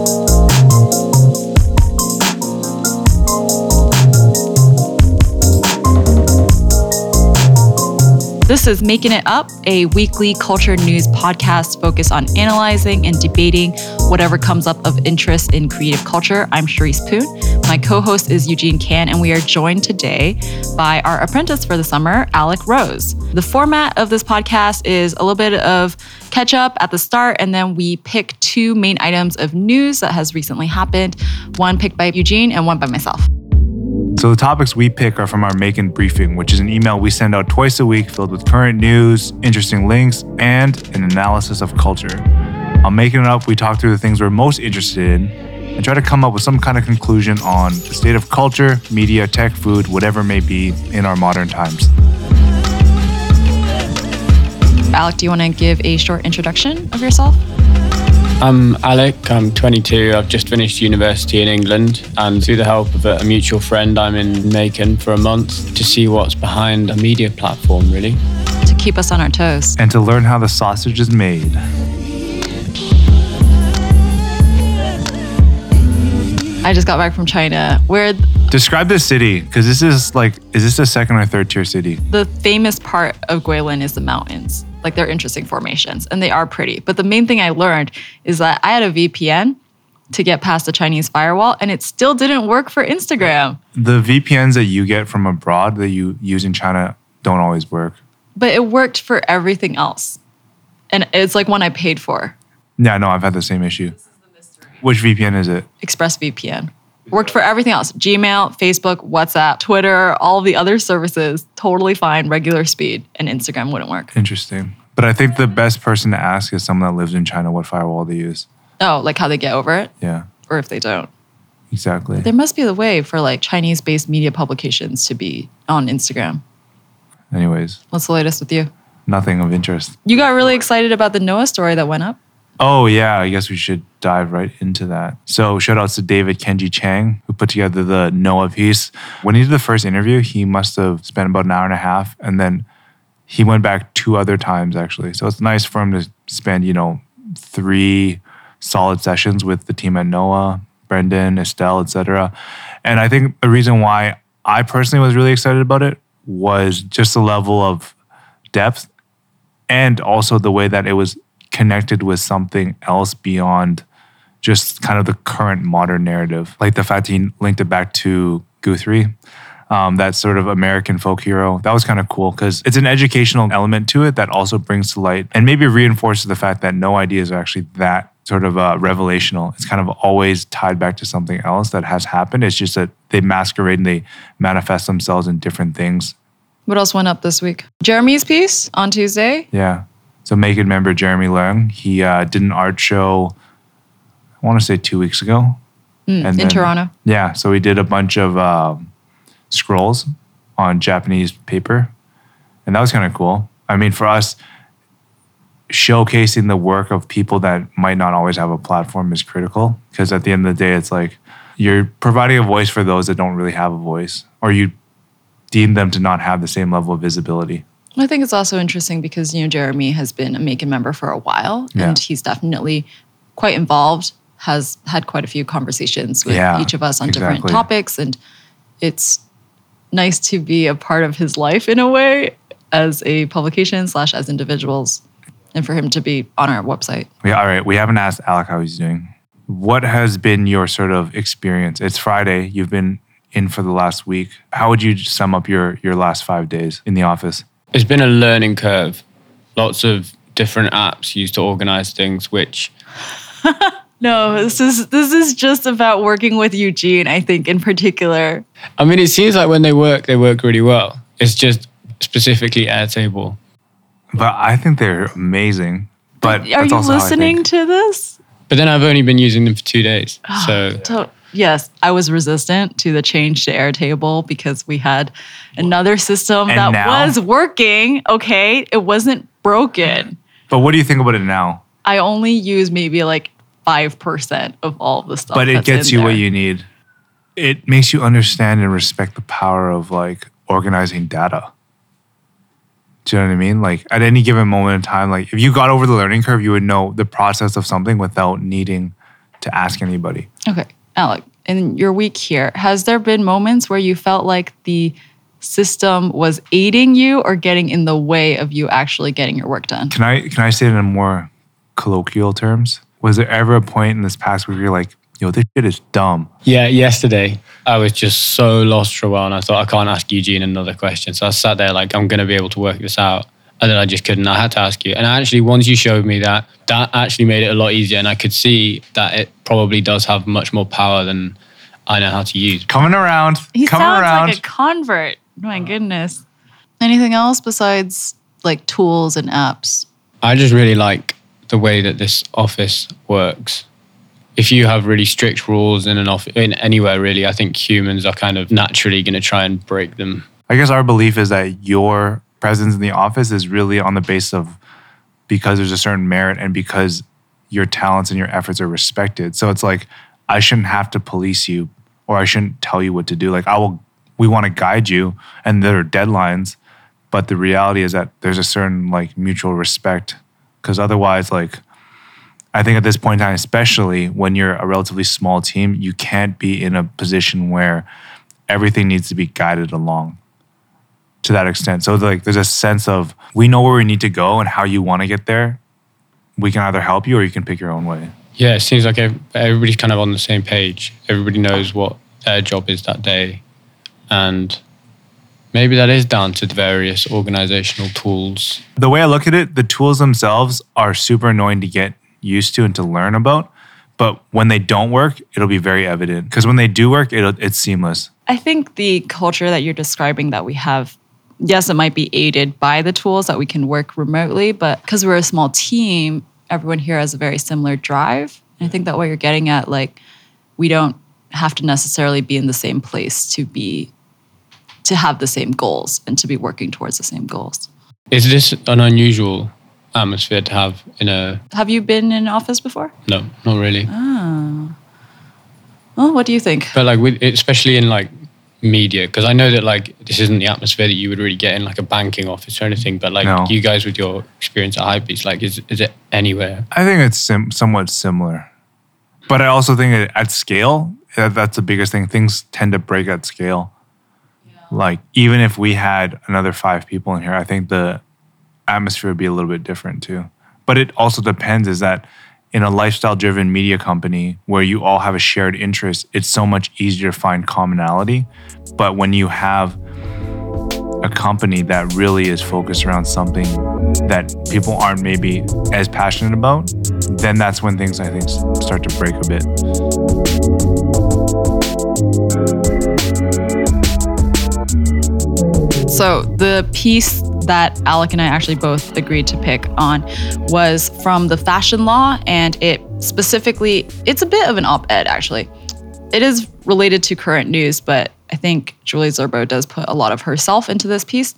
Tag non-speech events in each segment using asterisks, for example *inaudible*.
Thank you. This is Making It Up, a weekly culture news podcast focused on analyzing and debating whatever comes up of interest in creative culture. I'm Charisse Poon. My co host is Eugene Kan, and we are joined today by our apprentice for the summer, Alec Rose. The format of this podcast is a little bit of catch up at the start, and then we pick two main items of news that has recently happened one picked by Eugene and one by myself. So the topics we pick are from our Maekan Briefing, which is an email we send out twice a week filled with current news, interesting links, and an analysis of culture. On Making It Up, we talk through the things we're most interested in and try to come up with some kind of conclusion on the state of culture, media, tech, food, whatever may be in our modern times. Alec, do you want to give a short introduction of yourself? I'm Alec, I'm 22. I've just finished university in England, and through the help of a mutual friend, I'm in Maekan for a month to see what's behind a media platform, really. To keep us on our toes. And to learn how the sausage is made. I just got back from China, where Describe the city, because this is like, is this a second or third tier city? the famous part of Guilin is the mountains. Like they're interesting formations and they are pretty. But the main thing I learned is that I had a VPN to get past the Chinese firewall and it still didn't work for Instagram. The VPNs that you get from abroad that you use in China don't always work. But it worked for everything else. And it's like one I paid for. Yeah, no, I've had the same issue. Which VPN is it? ExpressVPN. Worked for everything else Gmail, Facebook, WhatsApp, Twitter, all the other services, totally fine, regular speed, and Instagram wouldn't work. Interesting. But I think the best person to ask is someone that lives in China what firewall they use. Oh, like how they get over it, Yeah, or if they don't. exactly. There must be a way for like Chinese based media publications to be on Instagram. Anyways, What's the latest with you? nothing of interest. You got really excited about the Noah story that went up. Oh, yeah, I guess we should dive right into that. So, shout outs to David Kenji Chang, who put together the Noah piece. When he did the first interview, he must have spent about an hour and a half. And then he went back two other times, actually. So, it's nice for him to spend, you know, three solid sessions with the team at Noah, Brendan, Estelle, etc. And I think the reason why I personally was really excited about it was just the level of depth and also the way that it was connected with something else beyond just kind of the current modern narrative. Like the fact he linked it back to Guthrie, um, that sort of American folk hero. That was kind of cool because it's an educational element to it that also brings to light and maybe reinforces the fact that no ideas are actually that sort of uh, revelational. It's kind of always tied back to something else that has happened. It's just that they masquerade and they manifest themselves in different things. What else went up this week? Jeremy's piece on Tuesday. Yeah. So Maekan member Jeremy Leung, he uh, did an art show, I want to say two weeks ago. Mm, in then- Toronto. Yeah. So he did a bunch of um, scrolls on Japanese paper. And that was kind of cool. I mean, for us, showcasing the work of people that might not always have a platform is critical. Because at the end of the day, it's like you're providing a voice for those that don't really have a voice, or you deem them to not have the same level of visibility. I think it's also interesting because you know Jeremy has been a Maekan member for a while, Yeah. and he's definitely quite involved. Has had quite a few conversations with Yeah, each of us on different topics, and it's nice to be a part of his life in a way as a publication slash as individuals, and for him to be on our website. Yeah, all right. We haven't asked Alec how he's doing. What has been your sort of experience? It's Friday. You've been in for the last week. How would you sum up your your last five days in the office? It's been a learning curve. Lots of different apps used to organize things, which *laughs* No, this is this is just about working with Eugene. I think in particular. I mean, it seems like when they work, they work really well. It's just specifically Airtable. But I think they're amazing. But Are you also how I listening to this? But then I've only been using them for two days. Ah, so So, yes, I was resistant to the change to Airtable because we had another system And that now? was working. Okay, it wasn't broken. But what do you think about it now? I only use maybe like five percent of all of the stuff. but it gets you what you need. It makes you understand and respect the power of like organizing data. Do you know what I mean? Like at any given moment in time, like if you got over the learning curve, you would know the process of something without needing to ask anybody. Okay, Alec, in your week here, has there been moments where you felt like the system was aiding you or getting in the way of you actually getting your work done? Can I can I say it in more colloquial terms? Was there ever a point in this past week where you're like, yo, this shit is dumb? Yeah, yesterday I was just so lost for a while and I thought I can't ask Eugene another question. So I sat there like I'm gonna be able to work this out. And then I just couldn't. I had to ask you. And actually once you showed me that, that actually made it a lot easier and I could see that it probably does have much more power than I know how to use. Coming around. He coming sounds around. like a convert. Oh my goodness. Anything else besides like tools and apps? I just really like the way that this office works. If you have really strict rules in an office, in anywhere really, I think humans are kind of naturally going to try and break them. I guess our belief is that your presence in the office is really on the basis of because there's a certain merit and because your talents and your efforts are respected. So it's like I shouldn't have to police you or I shouldn't tell you what to do. Like I will we want to guide you and there are deadlines, but the reality is that there's a certain like mutual respect because otherwise like I think at this point in time, especially when you're a relatively small team, you can't be in a position where everything needs to be guided along to that extent. So like there's a sense of we know where we need to go and how you want to get there. We can either help you or you can pick your own way. Yeah, it seems like everybody's kind of on the same page. Everybody knows what their job is that day. And maybe that is down to the various organizational tools. The way I look at it, the tools themselves are super annoying to get used to and to learn about. But when they don't work, it'll be very evident. Because when they do work, it'll, it's seamless. I think the culture that you're describing that we have, yes, it might be aided by the tools that we can work remotely, but because we're a small team, everyone here has a very similar drive. And I think that what you're getting at, like, we don't have to necessarily be in the same place to be to have the same goals and to be working towards the same goals. Is this an unusual atmosphere to have in a. Have you been in an office before? No, not really. Oh. Well, what do you think? But like, with, especially in like media, because I know that like this isn't the atmosphere that you would really get in like a banking office or anything. But like No. you guys with your experience at Hypebeast, like is is it anywhere? I think it's sim- somewhat similar. But I also think that at scale, that's the biggest thing. Things tend to break at scale. Like, even if we had another five people in here, I think the atmosphere would be a little bit different too. But it also depends is that in a lifestyle driven media company where you all have a shared interest, it's so much easier to find commonality. But when you have a company that really is focused around something that people aren't maybe as passionate about, then that's when things I think start to break a bit. So the piece that Alec and I actually both agreed to pick on was from the fashion law, and it specifically, it's a bit of an op-ed actually. It is related to current news, but I think Julie Zerbo does put a lot of herself into this piece,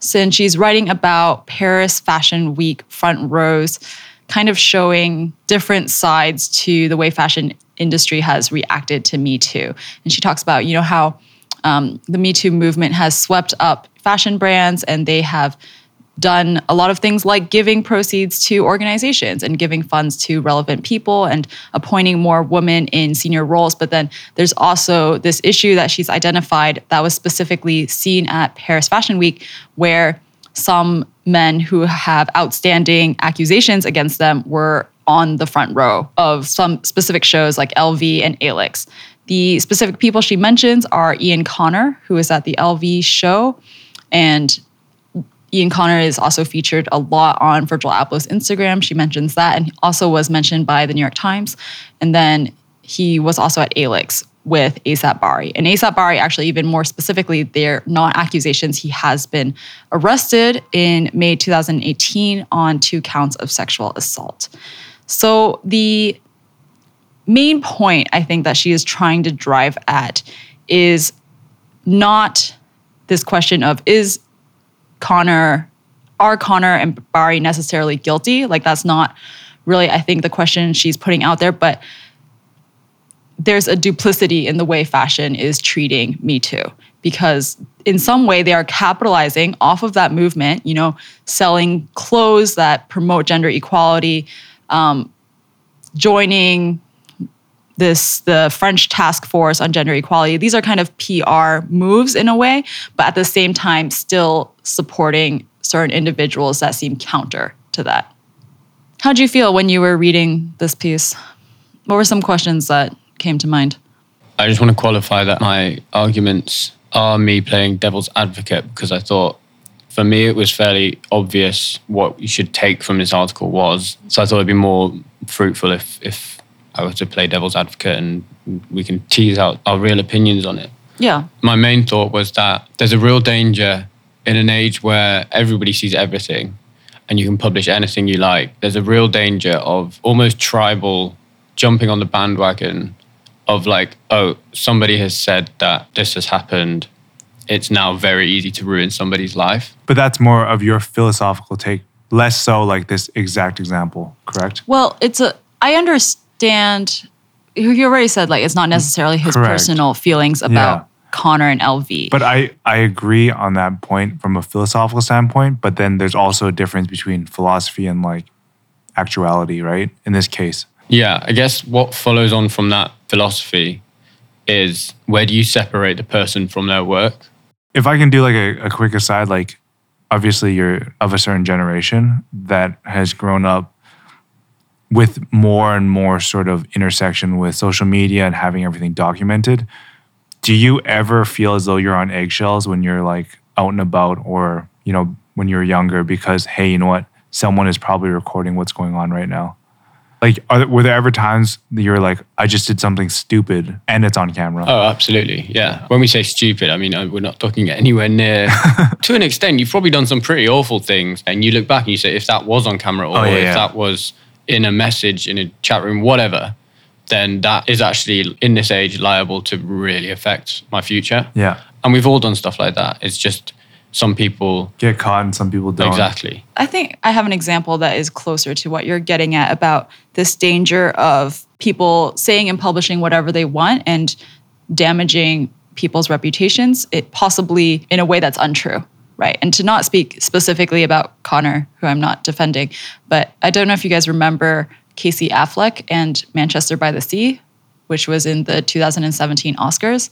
since she's writing about Paris Fashion Week front rows, kind of showing different sides to the way fashion industry has reacted to Me Too, and she talks about you know how um, the Me Too movement has swept up fashion brands and they have done a lot of things like giving proceeds to organizations and giving funds to relevant people and appointing more women in senior roles. But then there's also this issue that she's identified that was specifically seen at Paris Fashion Week, where some men who have outstanding accusations against them were on the front row of some specific shows like LV and Alyx. The specific people she mentions are Ian Connor, who is at the LV show, and Ian Connor is also featured a lot on Virgil Abloh's Instagram. She mentions that, and also was mentioned by the New York Times. And then he was also at Alyx with ASAP Bari. And ASAP Bari, actually, even more specifically, they're not accusations. He has been arrested in May 2018 on two counts of sexual assault. So the main point I think that she is trying to drive at is not this question of is Connor, are Connor and Bari necessarily guilty? Like that's not really, I think, the question she's putting out there, but there's a duplicity in the way fashion is treating Me Too because in some way they are capitalizing off of that movement, you know, selling clothes that promote gender equality, um, joining this the French task force on gender equality. These are kind of PR moves in a way, but at the same time still supporting certain individuals that seem counter to that. How did you feel when you were reading this piece? What were some questions that came to mind? I just want to qualify that my arguments are me playing devil's advocate because I thought for me it was fairly obvious what you should take from this article was. So I thought it'd be more fruitful if if I were to play devil's advocate and we can tease out our real opinions on it. Yeah. My main thought was that there's a real danger in an age where everybody sees everything and you can publish anything you like. There's a real danger of almost tribal jumping on the bandwagon of like, oh, somebody has said that this has happened. It's now very easy to ruin somebody's life. But that's more of your philosophical take, less so like this exact example, correct? Well, it's a I understand you already said like it's not necessarily his Correct. personal feelings about Yeah. Connor and LV. But I, I agree on that point from a philosophical standpoint, but then there's also a difference between philosophy and like actuality, right? In this case. Yeah, I guess what follows on from that philosophy is where do you separate the person from their work? If I can do like a, a quick aside, like obviously you're of a certain generation that has grown up with more and more sort of intersection with social media and having everything documented. Do you ever feel as though you're on eggshells when you're like out and about or, you know, when you're younger because, hey, you know what? Someone is probably recording what's going on right now. Like, are, there- were there ever times that you're like, I just did something stupid and it's on camera? Oh, absolutely. Yeah. When we say stupid, I mean, uh, we're not talking anywhere near. *laughs* to an extent, you've probably done some pretty awful things. And you look back and you say, if that was on camera or Oh, yeah, if yeah. that was in a message, in a chat room, whatever, then that is actually, in this age, liable to really affect my future. Yeah. And we've all done stuff like that. It's just some people. Get caught and some people don't. Exactly. I think I have an example that is closer to what you're getting at about this danger of people saying and publishing whatever they want and damaging people's reputations, it possibly in a way that's untrue. Right. And to not speak specifically about Connor, who I'm not defending, but I don't know if you guys remember Casey Affleck and Manchester by the Sea, which was in the 2017 Oscars.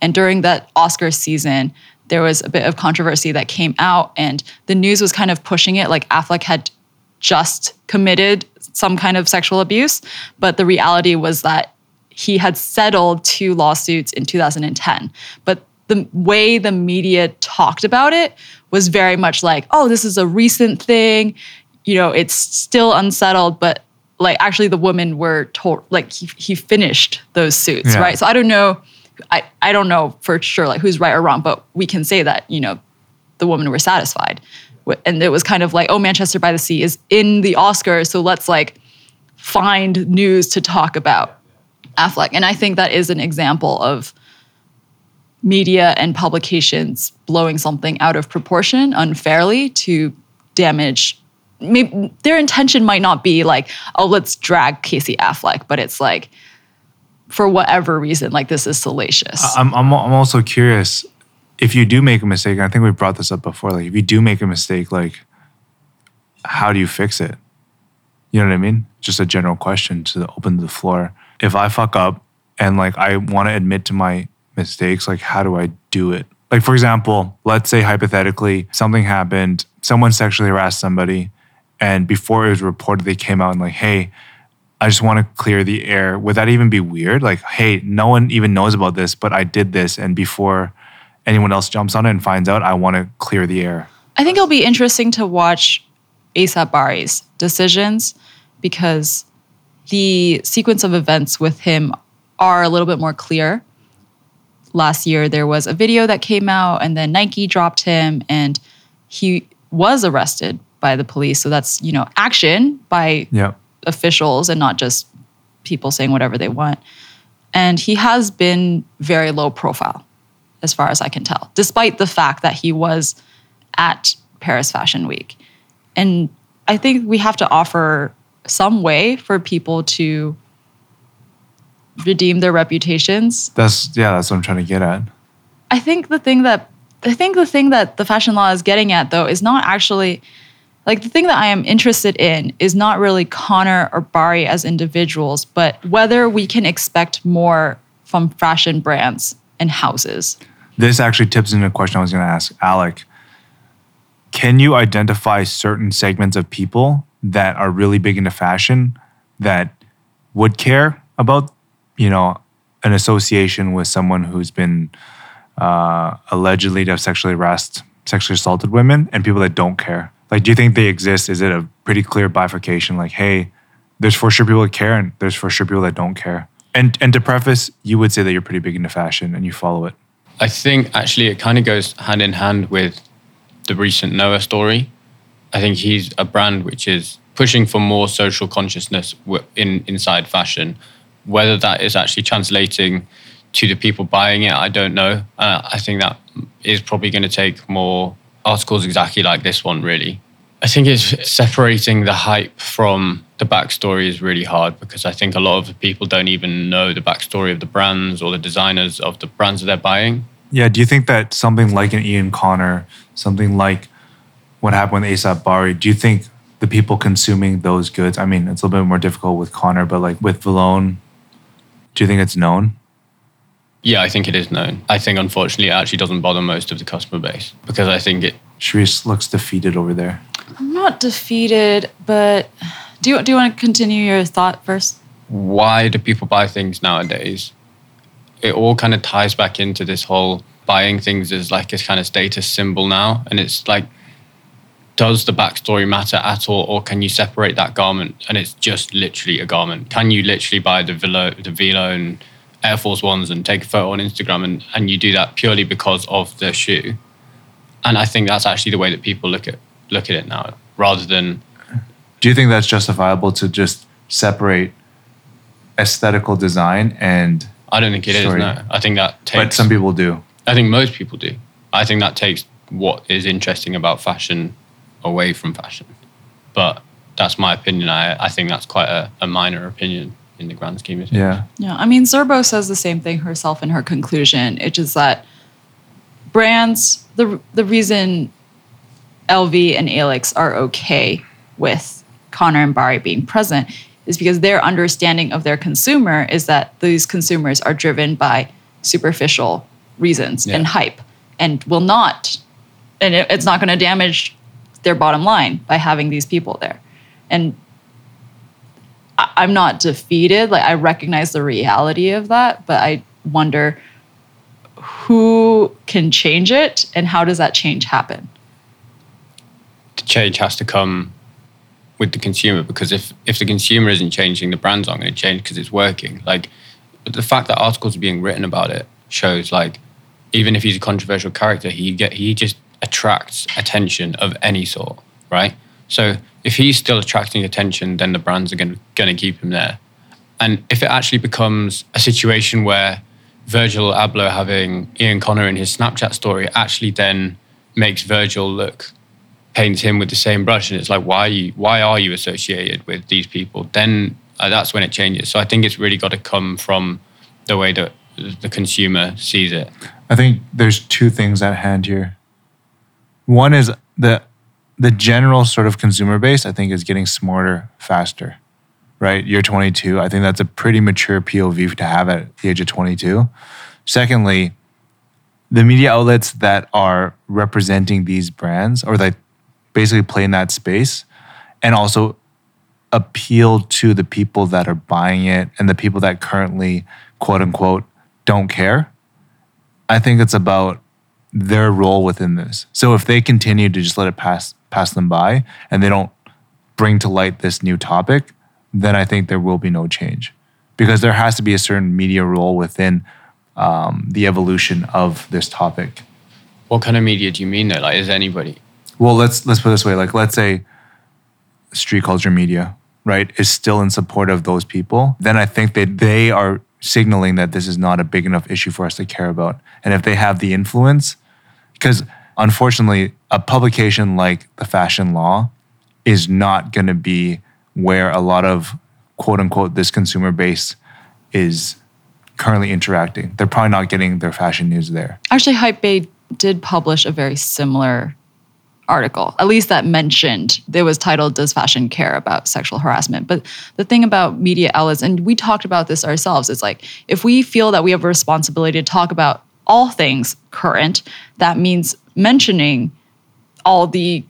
And during that Oscar season, there was a bit of controversy that came out, and the news was kind of pushing it like Affleck had just committed some kind of sexual abuse. But the reality was that he had settled two lawsuits in 2010. But the way the media talked about it was very much like, oh, this is a recent thing. You know, it's still unsettled, but like actually the women were told like he, he finished those suits, Yeah. right? So I don't know. I, I don't know for sure like who's right or wrong, but we can say that, you know, the women were satisfied. And it was kind of like, oh, Manchester by the Sea is in the Oscars, so let's like find news to talk about Affleck. And I think that is an example of media and publications blowing something out of proportion unfairly to damage. Maybe their intention might not be like, oh, let's drag Casey Affleck, but it's like, for whatever reason, like this is salacious. I'm, I'm, I'm also curious if you do make a mistake, and I think we've brought this up before, like if you do make a mistake, like how do you fix it? You know what I mean? Just a general question to open the floor. If I fuck up and like I want to admit to my mistakes, like how do I do it? Like for example, let's say hypothetically something happened, someone sexually harassed somebody, and before it was reported, they came out and like, hey, I just want to clear the air. Would that even be weird? Like, hey, no one even knows about this, but I did this, and before anyone else jumps on it and finds out, I want to clear the air. I think it'll be interesting to watch ASAP Bari's decisions because the sequence of events with him are a little bit more clear. Last year, there was a video that came out, and then Nike dropped him, and he was arrested by the police. So that's you know action by Yeah. officials and not just people saying whatever they want. And he has been very low profile, as far as I can tell, despite the fact that he was at Paris Fashion Week. And I think we have to offer some way for people to redeem their reputations. That's yeah, that's what I'm trying to get at. I think the thing that I think the thing that the fashion law is getting at though is not actually like the thing that I am interested in is not really Connor or Bari as individuals, but whether we can expect more from fashion brands and houses. This actually tips into a question I was going to ask Alec. Can you identify certain segments of people that are really big into fashion that would care about, you know, an association with someone who's been uh, allegedly to have sexually harassed, sexually assaulted women, and people that don't care? Like, do you think they exist? Is it a pretty clear bifurcation? Like, hey, there's for sure people that care, and there's for sure people that don't care. And and to preface, you would say that you're pretty big into fashion and you follow it. I think actually it kind of goes hand in hand with the recent Noah story. I think he's a brand which is pushing for more social consciousness in inside fashion. Whether that is actually translating to the people buying it, I don't know. Uh, I think that is probably going to take more articles exactly like this one, really. I think it's separating the hype from the backstory is really hard because I think a lot of people don't even know the backstory of the brands or the designers of the brands that they're buying. Yeah. Do you think that something like an Ian Connor, something like what happened with ASAP Bari, do you think the people consuming those goods, I mean, it's a little bit more difficult with Connor, but like with Vlone, do you think it's known? Yeah, I think it is known. I think unfortunately it actually doesn't bother most of the customer base because I think it. Charisse looks defeated over there. I'm not defeated, but do you do you want to continue your thought first? Why do people buy things nowadays? It all kind of ties back into this whole buying things as like a kind of status symbol now, and it's like, does the backstory matter at all, or can you separate that garment and it's just literally a garment? Can you literally buy the Velo, the Vlone Air Force Ones and take a photo on Instagram, and and you do that purely because of the shoe? And I think that's actually the way that people look at look at it now, rather than. Do you think that's justifiable to just separate aesthetical design and? I don't think it story? is. No, I think that takes. But some people do. I think most people do. I think that takes what is interesting about fashion away from fashion. But that's my opinion. I, I think that's quite a, a minor opinion in the grand scheme of things. Yeah. Yeah. I mean, Zerbo says the same thing herself in her conclusion. It's just that brands, the the reason LV and Alyx are okay with Connor and Bari being present is because their understanding of their consumer is that these consumers are driven by superficial reasons yeah. and hype and will not and it, it's not going to damage their bottom line by having these people there and i'm not defeated like i recognize the reality of that but i wonder who can change it and how does that change happen the change has to come with the consumer because if if the consumer isn't changing, the brands aren't going to change because it's working. Like the fact that articles are being written about it shows like even if he's a controversial character, he get he just attracts attention of any sort, right? So if he's still attracting attention, then the brands are going to keep him there. And if it actually becomes a situation where Virgil Abloh having Ian Connor in his Snapchat story actually then makes Virgil look paints him with the same brush and it's like why are you why are you associated with these people then uh, that's when it changes so i think it's really got to come from the way that the consumer sees it i think there's two things at hand here one is the the general sort of consumer base i think is getting smarter faster right you're 22 i think that's a pretty mature pov to have at the age of 22 secondly the media outlets that are representing these brands or that basically play in that space and also appeal to the people that are buying it and the people that currently quote unquote don't care. I think it's about their role within this. So if they continue to just let it pass pass them by and they don't bring to light this new topic, then I think there will be no change because there has to be a certain media role within um, the evolution of this topic. What kind of media do you mean though? Like, is anybody? well let's let's put it this way like let's say street culture media right is still in support of those people then i think that they are signaling that this is not a big enough issue for us to care about and if they have the influence because unfortunately a publication like the fashion law is not going to be where a lot of quote unquote this consumer base is currently interacting they're probably not getting their fashion news there actually Hypebae did publish a very similar article, at least that mentioned, it was titled Does Fashion Care About Sexual Harassment? But the thing about media outlets, and we talked about this ourselves, is like if we feel that we have a responsibility to talk about all things current, that means mentioning all the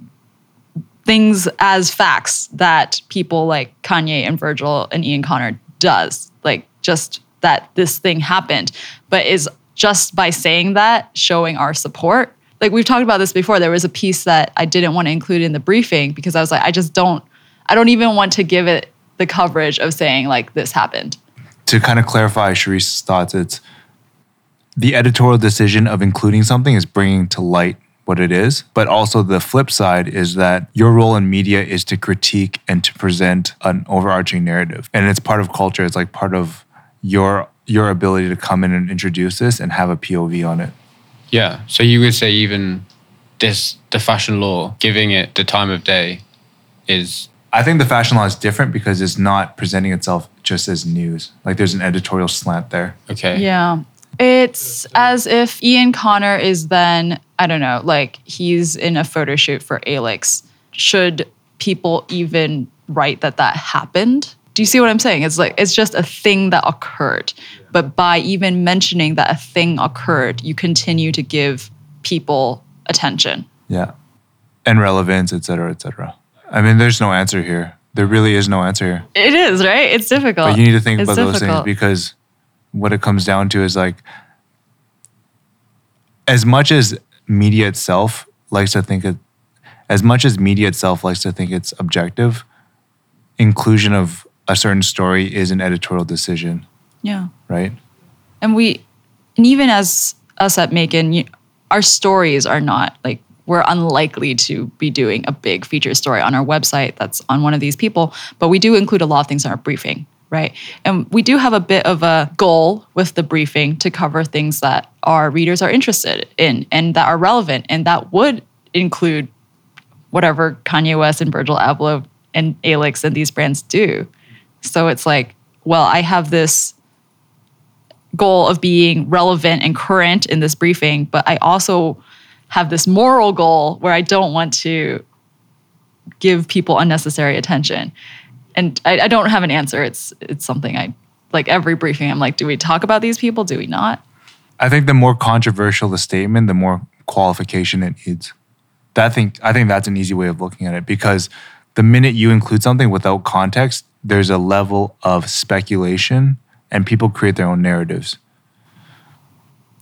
things as facts that people like Kanye and Virgil and Ian Connor does. Like just that this thing happened, but is just by saying that showing our support. Like we've talked about this before. There was a piece that I didn't want to include in the briefing because I was like, I just don't, I don't even want to give it the coverage of saying like this happened. To kind of clarify Charisse's thoughts, it's the editorial decision of including something is bringing to light what it is. But also the flip side is that your role in media is to critique and to present an overarching narrative. And it's part of culture. It's like part of your your ability to come in and introduce this and have a POV on it. Yeah. So you would say even this the fashion law, giving it the time of day is I think the fashion law is different because it's not presenting itself just as news. Like there's an editorial slant there. okay. Yeah. It's as if Ian Connor is then, I don't know, like he's in a photo shoot for Alyx. Should people even write that that happened? Do you see what I'm saying? It's like, it's just a thing that occurred. But by even mentioning that a thing occurred, you continue to give people attention. Yeah. And relevance, et cetera, et cetera. I mean, there's no answer here. There really is no answer here. It is, right? It's difficult. But you need to think It's about those things because what it comes down to is like, as much as media itself likes to think it, as much as media itself likes to think it's objective, inclusion of a certain story is an editorial decision, Yeah. right? and we and even as us at Maekan, you, our stories are not like we're unlikely to be doing a big feature story on our website that's on one of these people, but we do include a lot of things in our briefing, right? And we do have a bit of a goal with the briefing to cover things that our readers are interested in and that are relevant, and that would include whatever Kanye West and Virgil Abloh and Alyx and these brands do. So it's like, well, I have this goal of being relevant and current in this briefing, but I also have this moral goal where I don't want to give people unnecessary attention. And I, I don't have an answer. It's it's something I like every briefing. I'm like, do we talk about these people? Do we not? I think the more controversial the statement, the more qualification it needs. That think I think that's an easy way of looking at it because the minute you include something without context, there's a level of speculation and people create their own narratives.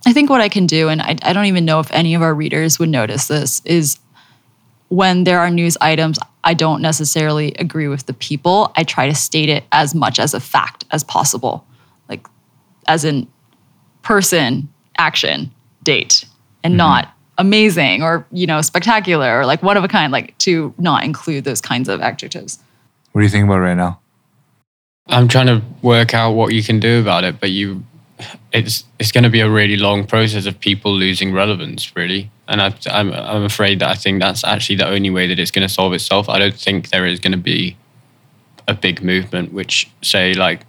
I think what I can do, and I, I don't even know if any of our readers would notice this, is when there are news items, I don't necessarily agree with the people. I try to state it as much as a fact as possible, like as in person, action, date, and mm-hmm. not amazing or you know spectacular or like one of a kind. Like to not include those kinds of adjectives. What do you think about right now? I'm trying to work out what you can do about it, but you, it's it's going to be a really long process of people losing relevance, really. And I, I'm I'm afraid that I think that's actually the only way that it's going to solve itself. I don't think there is going to be a big movement which say like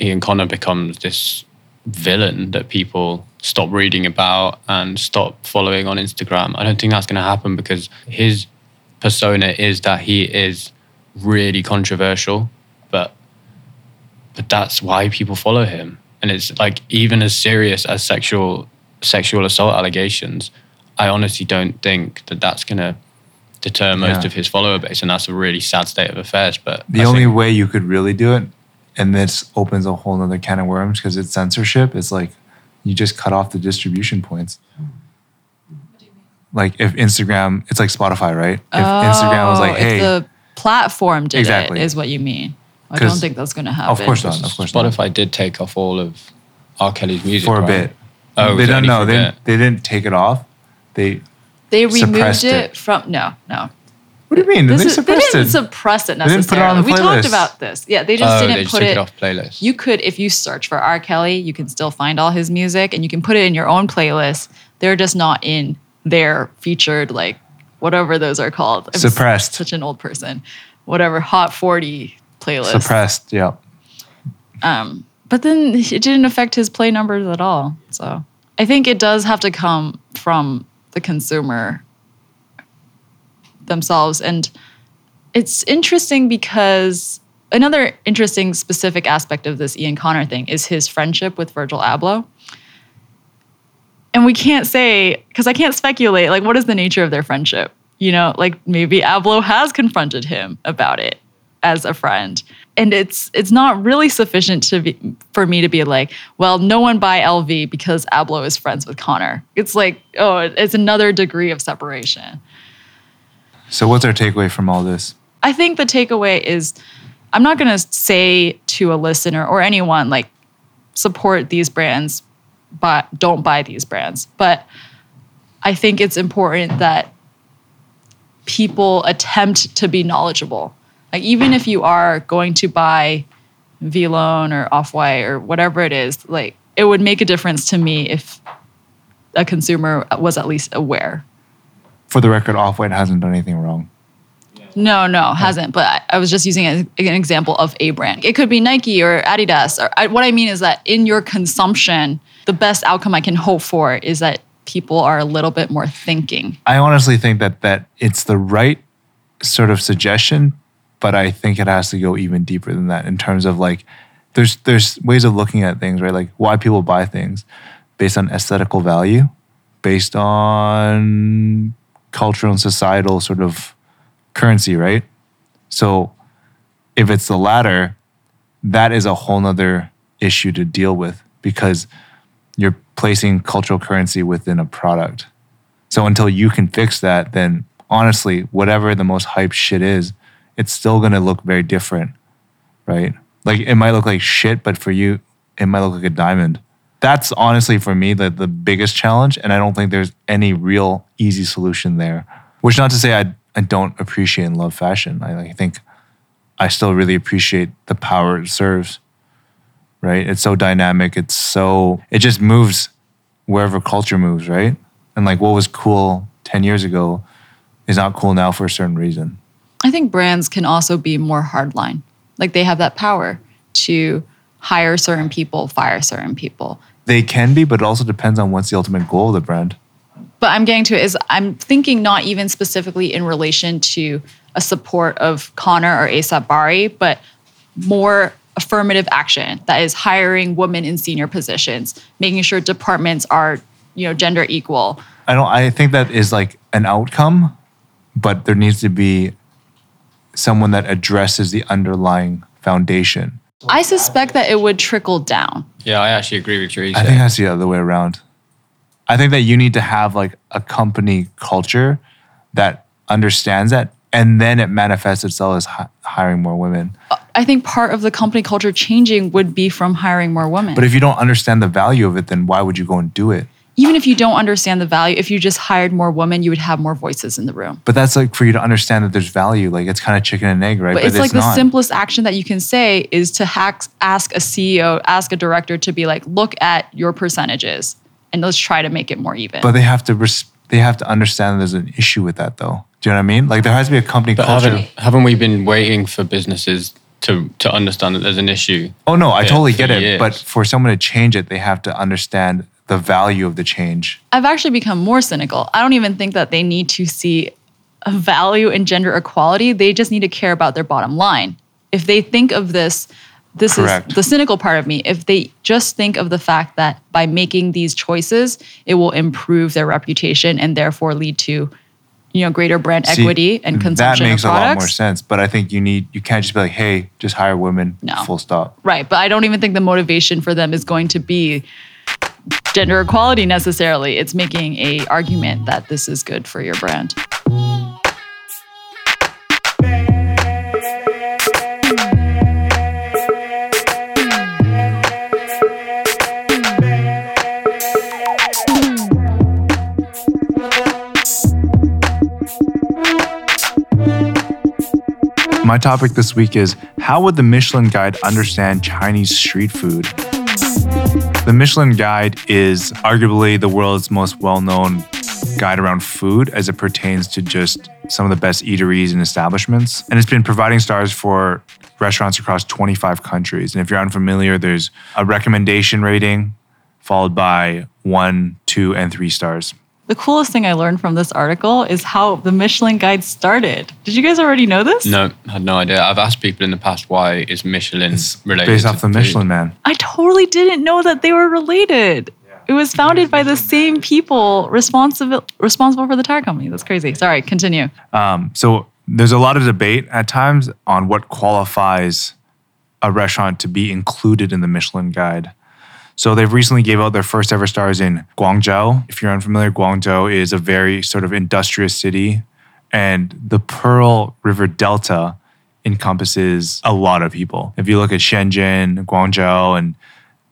Ian Connor becomes this villain that people stop reading about and stop following on Instagram. I don't think that's going to happen because his persona is that he is really controversial, but but that's why people follow him. And it's like even as serious as sexual sexual assault allegations, I honestly don't think that that's going to deter most Yeah. of his follower base, and that's a really sad state of affairs. But The I only think- way you could really do it, and this opens a whole other can of worms because it's censorship, It's like you just cut off the distribution points. Like if Instagram, it's like Spotify, right? If Instagram was Oh, like, hey, the platform did Exactly. it, is what you mean. I don't think that's going to happen. of course not, of course not. Spotify did take off all of R. Kelly's music for a right? bit. Oh, they don't know. They didn't, they didn't take it off. They They removed it, it. from no, no. what do you mean? This they is, they didn't it. suppress it didn't put it necessarily. on the we talked about this. Yeah, they just Oh, didn't they just put took it. it off playlist. You could, if you search for R. Kelly, you can still find all his music, and you can put it in your own playlist. They're just not in their featured like whatever those are called. I'm Suppressed. Such an old person. Whatever Hot Forty playlist. suppressed. Yeah. Um, but then it didn't affect his play numbers at all. So I think it does have to come from the consumer themselves. And it's interesting because another interesting specific aspect of this Ian Connor thing is his friendship with Virgil Abloh. And we can't say, because I can't speculate, like, what is the nature of their friendship? You know, like maybe Abloh has confronted him about it as a friend. And it's it's not really sufficient to be for me to be like, well, no one buy LV because Abloh is friends with Connor. It's like, oh, it's another degree of separation. So what's our takeaway from all this? I think the takeaway is I'm not going to say to a listener or anyone like support these brands but don't buy these brands. But I think it's important that people attempt to be knowledgeable. Like even if you are going to buy Vlone or Off White or whatever it is, like it would make a difference to me if a consumer was at least aware. For the record, Off White hasn't done anything wrong. No, no, hasn't. But I, was just using an example of a brand. It could be Nike or Adidas. Or I, what I mean is that in your consumption, the best outcome I can hope for is that people are a little bit more thinking. I honestly think that that it's the right sort of suggestion, but I think it has to go even deeper than that in terms of like there's there's ways of looking at things, right? Like why people buy things based on aesthetical value, based on cultural and societal sort of currency, right? So if it's the latter, that is a whole nother issue to deal with because you're placing cultural currency within a product. So until you can fix that, then honestly, whatever the most hype shit is, it's still gonna look very different, right? Like it might look like shit, but for you, it might look like a diamond. That's honestly for me the, the biggest challenge. And I don't think there's any real easy solution there. Which not to say I I don't appreciate and love fashion. I, I think I still really appreciate the power it serves. Right? It's so dynamic. It's so it just moves wherever culture moves, right? And like what was cool 10 years ago is not cool now for a certain reason. I think brands can also be more hardline. Like they have that power to hire certain people, fire certain people. They can be, but it also depends on what's the ultimate goal of the brand but I'm getting to it is I'm thinking not even specifically in relation to a support of Connor or ASAP Bari, but more affirmative action that is hiring women in senior positions, making sure departments are, you know, gender equal. I don't I think that is like an outcome, but there needs to be someone that addresses the underlying foundation. I suspect that it would trickle down. Yeah, I actually agree with you. I think that's the other way around. I think that you need to have like a company culture that understands that and then it manifests itself as hi- hiring more women. I think part of the company culture changing would be from hiring more women. But if you don't understand the value of it, then why would you go and do it? Even if you don't understand the value, if you just hired more women, you would have more voices in the room. But that's like for you to understand that there's value. Like it's kind of chicken and egg, right? But, it's like the simplest action that you can say is to hack, ask a CEO, ask a director to be like, look at your percentages and let's try to make it more even. But they have to res- they have to understand there's an issue with that though. Do you know what I mean? Like there has to be a company But culture. haven't, haven't we been waiting for businesses to, to understand that there's an issue? oh no, I Yeah, totally get it. years. But for someone to change it, they have to understand the value of the change. I've actually become more cynical. I don't even think that they need to see a value in gender equality. They just need to care about their bottom line. If they think of this, this Correct. is the cynical part of me. If they just think of the fact that by making these choices, it will improve their reputation and therefore lead to, you know, greater brand See, equity and consumption That makes a lot more sense. But I think you need you can't just be like, hey, just hire women. No. Full stop. Right, but I don't even think the motivation for them is going to be gender equality necessarily. It's making a argument that this is good for your brand. My topic this week is how would the Michelin Guide understand Chinese street food? The Michelin Guide is arguably the world's most well known guide around food as it pertains to just some of the best eateries and establishments. And it's been providing stars for restaurants across 25 countries. And if you're unfamiliar, there's a recommendation rating followed by one, two, and three stars. The coolest thing I learned from this article is how the Michelin Guide started. Did you guys already know this? No, I had no idea. I've asked people in the past why is Michelin It's related based to off the food? Michelin Man. I totally didn't know that they were related. It was founded by the same people responsible responsible for the tire company. That's crazy. Sorry, continue. Um, so there's a lot of debate at times on what qualifies a restaurant to be included in the Michelin Guide. So they've recently gave out their first ever stars in Guangzhou. If you're unfamiliar, Guangzhou is a very sort of industrious city, and the Pearl River Delta encompasses a lot of people. If you look at Shenzhen, Guangzhou, and,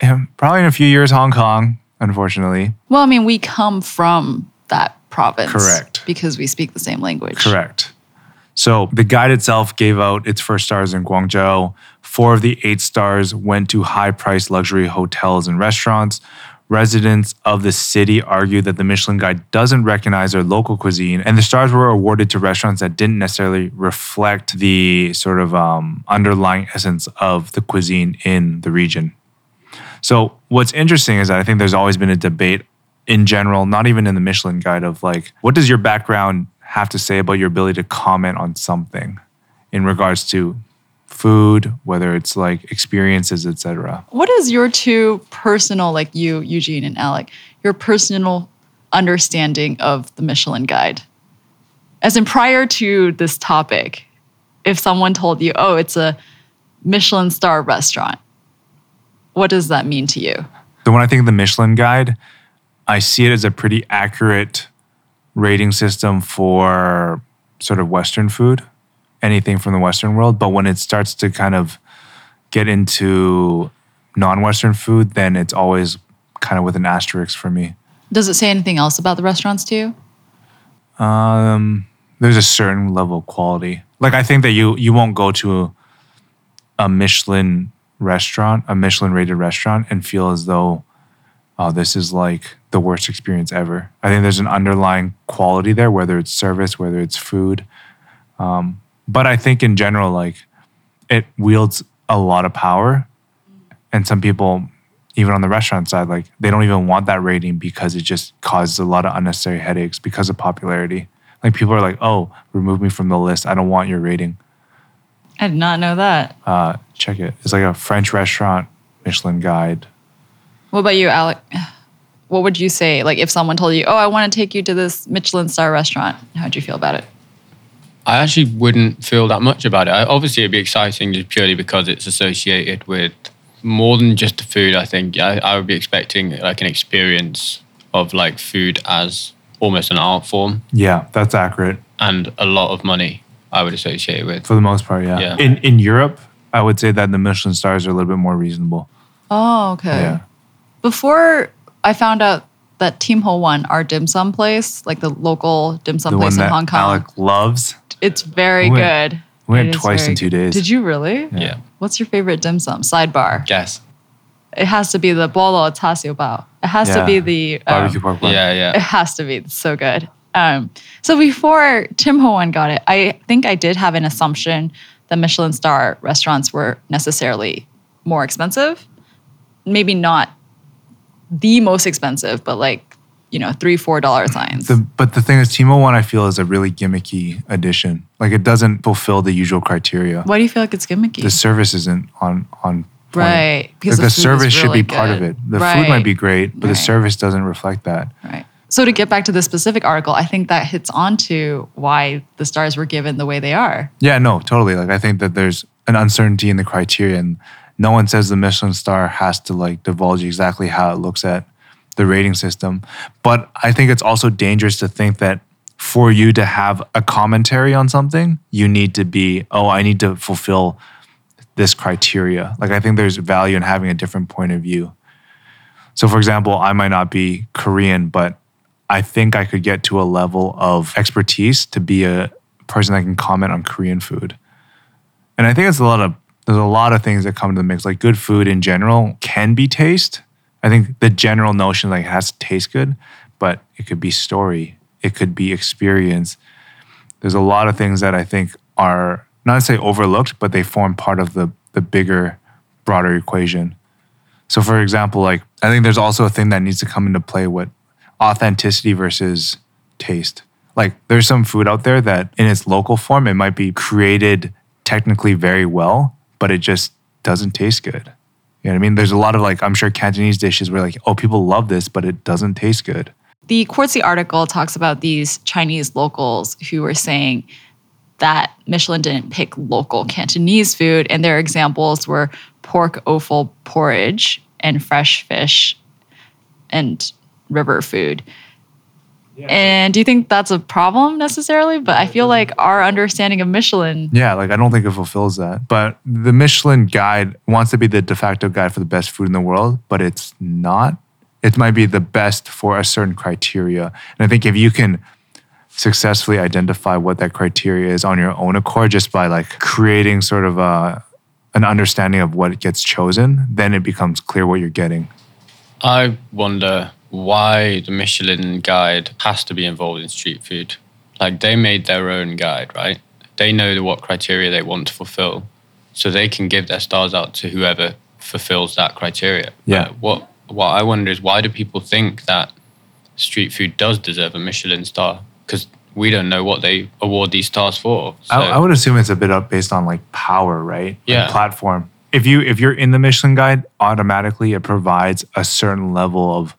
and probably in a few years Hong Kong, unfortunately. Well, I mean, we come from that province. Correct. Because we speak the same language. Correct. So the guide itself gave out its first stars in Guangzhou. Four of the eight stars went to high priced luxury hotels and restaurants. Residents of the city argue that the Michelin Guide doesn't recognize their local cuisine, and the stars were awarded to restaurants that didn't necessarily reflect the sort of um, underlying essence of the cuisine in the region. So, what's interesting is that I think there's always been a debate in general, not even in the Michelin Guide, of like, what does your background have to say about your ability to comment on something in regards to food, whether it's like experiences, etc. What is your two personal, like you, Eugene and Alec, your personal understanding of the Michelin Guide? As in, prior to this topic, if someone told you, oh, it's a Michelin star restaurant, what does that mean to you? So when I think of the Michelin Guide, I see it as a pretty accurate rating system for sort of Western food, anything from the Western world. But when it starts to kind of get into non-Western food, then it's always kind of with an asterisk for me. Does it say anything else about the restaurants to you? Um, there's a certain level of quality. Like I think that you you won't go to a Michelin restaurant, a Michelin rated restaurant, and feel as though, oh, this is like the worst experience ever. I think there's an underlying quality there, whether it's service, whether it's food. Um, but I think in general, like it wields a lot of power, and some people, even on the restaurant side, like they don't even want that rating because it just causes a lot of unnecessary headaches because of popularity. Like people are like, oh, remove me from the list. I don't want your rating. I did not know that. Uh, check it. It's like a French restaurant Michelin guide. What about you, Alec? What would you say? Like, if someone told you, "Oh, I want to take you to this Michelin star restaurant," how'd you feel about it? I actually wouldn't feel that much about it. I, obviously, it'd be exciting just purely because it's associated with more than just the food. I think I, I would be expecting like an experience of like food as almost an art form Yeah, that's accurate and a lot of money. I would associate it with. for the most part. Yeah. Yeah. In in Europe, I would say that the Michelin stars are a little bit more reasonable. Oh, okay. Yeah. Before I found out that Tim Ho Wan, our dim sum place, like the local dim sum The place one in that Hong Kong, Alec loves. it's very We went- good. we went It is twice in two good. days. Did you really? Yeah. What's your favorite dim sum? Sidebar. Guess. It has to be the bolo char siu bao. It has to be the um, Barbecue pork bun. Yeah, yeah. It has to be It's so good. Um, so before Tim Ho Wan got it, I think I did have an assumption that Michelin star restaurants were necessarily more expensive. Maybe not the most expensive, but like you know three four dollar signs. The, but the thing is, Tim Ho Wan I feel is a really gimmicky addition. Like it doesn't fulfill the usual criteria. Why do you feel like it's gimmicky? The service isn't on on point. right, Like because the, food is service should really be part of it. The Right, food might be great, but the service doesn't reflect that. Right. So to get back to the specific article, I think that hits on to why the stars were given the way they are. Yeah, no, totally. Like I think that there's an uncertainty in the criteria, and no one says the Michelin star has to like divulge exactly how it looks at the rating system. But I think it's also dangerous to think that for you to have a commentary on something, you need to be, oh, I need to fulfill this criteria. Like I think there's value in having a different point of view. So for example, I might not be Korean, but I think I could get to a level of expertise to be a person that can comment on Korean food. And I think it's a lot of there's a lot of things that come to the mix. Like good food in general can be taste. I think the general notion like it has to taste good, but it could be story, it could be experience. There's a lot of things that I think are not to say overlooked, but they form part of the the bigger, broader equation. So for example, like I think there's also a thing that needs to come into play with authenticity versus taste. Like there's some food out there that in its local form it might be created technically very well, but it just doesn't taste good. You know what I mean? There's a lot of like I'm sure Cantonese dishes where like, oh, people love this, but it doesn't taste good. The Quartzy article talks about these Chinese locals who were saying that Michelin didn't pick local Cantonese food, and their examples were pork offal porridge and fresh fish and river food. And do you think that's a problem necessarily? But I feel like our understanding of Michelin, Yeah, like I don't think it fulfills that. But the Michelin guide wants to be the de facto guide for the best food in the world, but it's not. It might be the best for a certain criteria. And I think if you can successfully identify what that criteria is on your own accord just by like creating sort of a an understanding of what gets chosen, then it becomes clear what you're getting. I wonder why the Michelin guide has to be involved in street food. Like they made their own guide, right? They know what criteria they want to fulfill, so they can give their stars out to whoever fulfills that criteria. Yeah. But what what I wonder is why do people think that street food does deserve a Michelin star? Because we don't know what they award these stars for. So, I, I would assume it's a bit up based on like power, right? Yeah. platform. If you if you're in the Michelin guide, automatically it provides a certain level of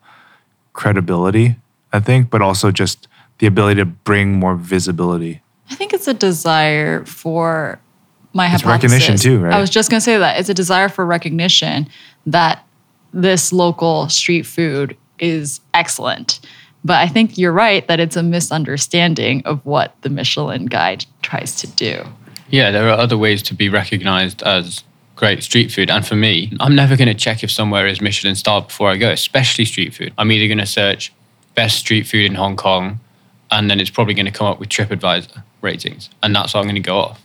credibility, I think, but also just the ability to bring more visibility. I think it's a desire for my It's hypothesis. recognition too, right? I was just going to say that it's a desire for recognition that this local street food is excellent. But I think you're right that it's a misunderstanding of what the Michelin guide tries to do. Yeah, there are other ways to be recognized as great street food. And for me, I'm never going to check if somewhere is Michelin star before I go, especially street food. I'm either going to search best street food in Hong Kong, and then it's probably going to come up with TripAdvisor ratings. And that's what I'm going to go off.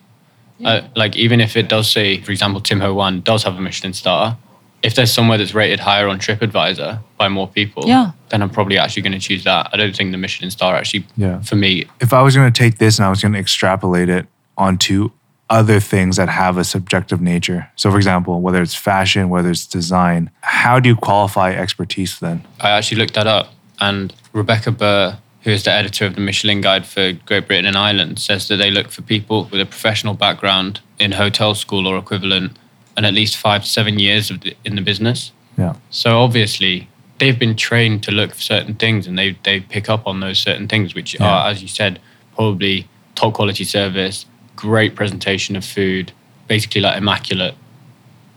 Uh, like, even if it does say, for example, Tim Ho Wan does have a Michelin star, if there's somewhere that's rated higher on TripAdvisor by more people, Yeah. then I'm probably actually going to choose that. I don't think the Michelin star actually, Yeah. for me, If I was going to take this and I was going to extrapolate it onto other things that have a subjective nature. So for example, whether it's fashion, whether it's design, how do you qualify expertise then? I actually looked that up, and Rebecca Burr, who is the editor of the Michelin Guide for Great Britain and Ireland, says that they look for people with a professional background in hotel school or equivalent and at least five to seven years of the, in the business. Yeah. So obviously, they've been trained to look for certain things, and they they pick up on those certain things, which Yeah. are, as you said, probably top quality service, great presentation of food, basically like immaculate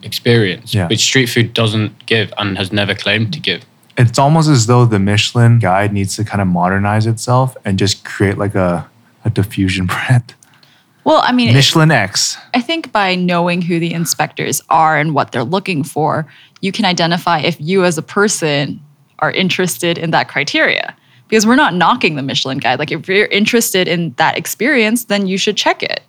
experience, Yeah. which street food doesn't give and has never claimed to give. It's almost as though the Michelin guide needs to kind of modernize itself and just create like a, a diffusion *laughs* brand. Well, I mean, it- Michelin X. I think by knowing who the inspectors are and what they're looking for, you can identify if you as a person are interested in that criteria. Because we're not knocking the Michelin guide. Like if you're interested in that experience, then you should check it,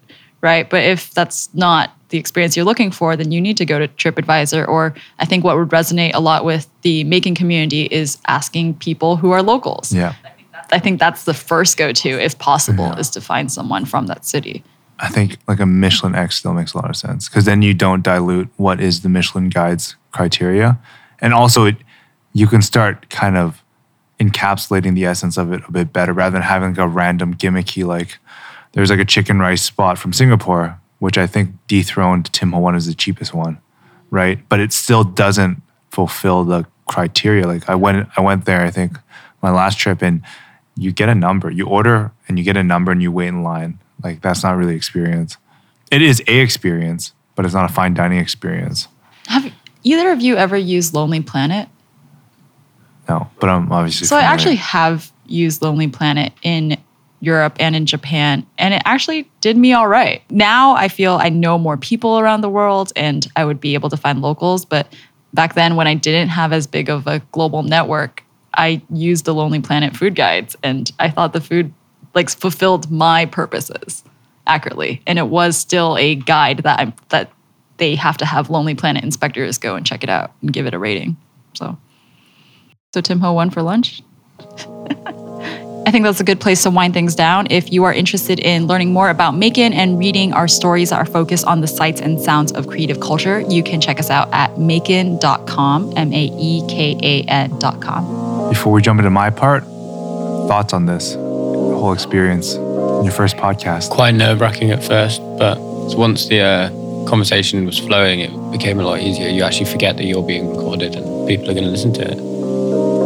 right? But if that's not the experience you're looking for, then you need to go to TripAdvisor. Or I think what would resonate a lot with the Maekan community is asking people who are locals. Yeah. I think that's the first go-to, if possible, Yeah. is to find someone from that city. I think like a Michelin X still makes a lot of sense because then you don't dilute what is the Michelin guide's criteria. And also, it, you can start kind of encapsulating the essence of it a bit better rather than having like a random gimmicky, like there's like a chicken rice spot from Singapore, which I think dethroned Tim Ho Wan as the cheapest one, right? But it still doesn't fulfill the criteria. Like I went, I went there, I think my last trip, and you get a number. You order and you get a number and you wait in line. Like that's not really experience. It is a experience, but it's not a fine dining experience. Have either of you ever used Lonely Planet? No, but I'm obviously. So I actually have used Lonely Planet in Europe and in Japan, and it actually did me all right. Now I feel I know more people around the world and I would be able to find locals. But back then, when I didn't have as big of a global network, I used the Lonely Planet food guides, and I thought the food like fulfilled my purposes accurately, and it was still a guide that I'm that they have to have Lonely Planet inspectors go and check it out and give it a rating. So. So Tim Ho Wan for lunch. *laughs* I think that's a good place to wind things down. If you are interested in learning more about Maekan and reading our stories that are focused on the sights and sounds of creative culture, you can check us out at maekan.com, M A E K A N.com. Before we jump into my part, thoughts on this whole experience? Your first podcast. Quite nerve wracking at first, but once the uh, conversation was flowing, it became a lot easier. You actually forget that you're being recorded and people are going to listen to it,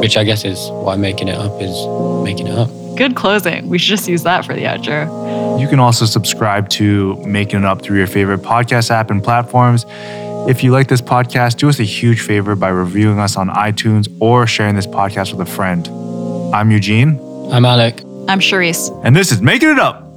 which I guess is why making it up is making it up. Good closing. We should just use that for the outro. You can also subscribe to Making It Up through your favorite podcast app and platforms. If you like this podcast, do us a huge favor by reviewing us on iTunes or sharing this podcast with a friend. I'm Eugene, I'm Alec. I'm Charisse. and this is Making It Up.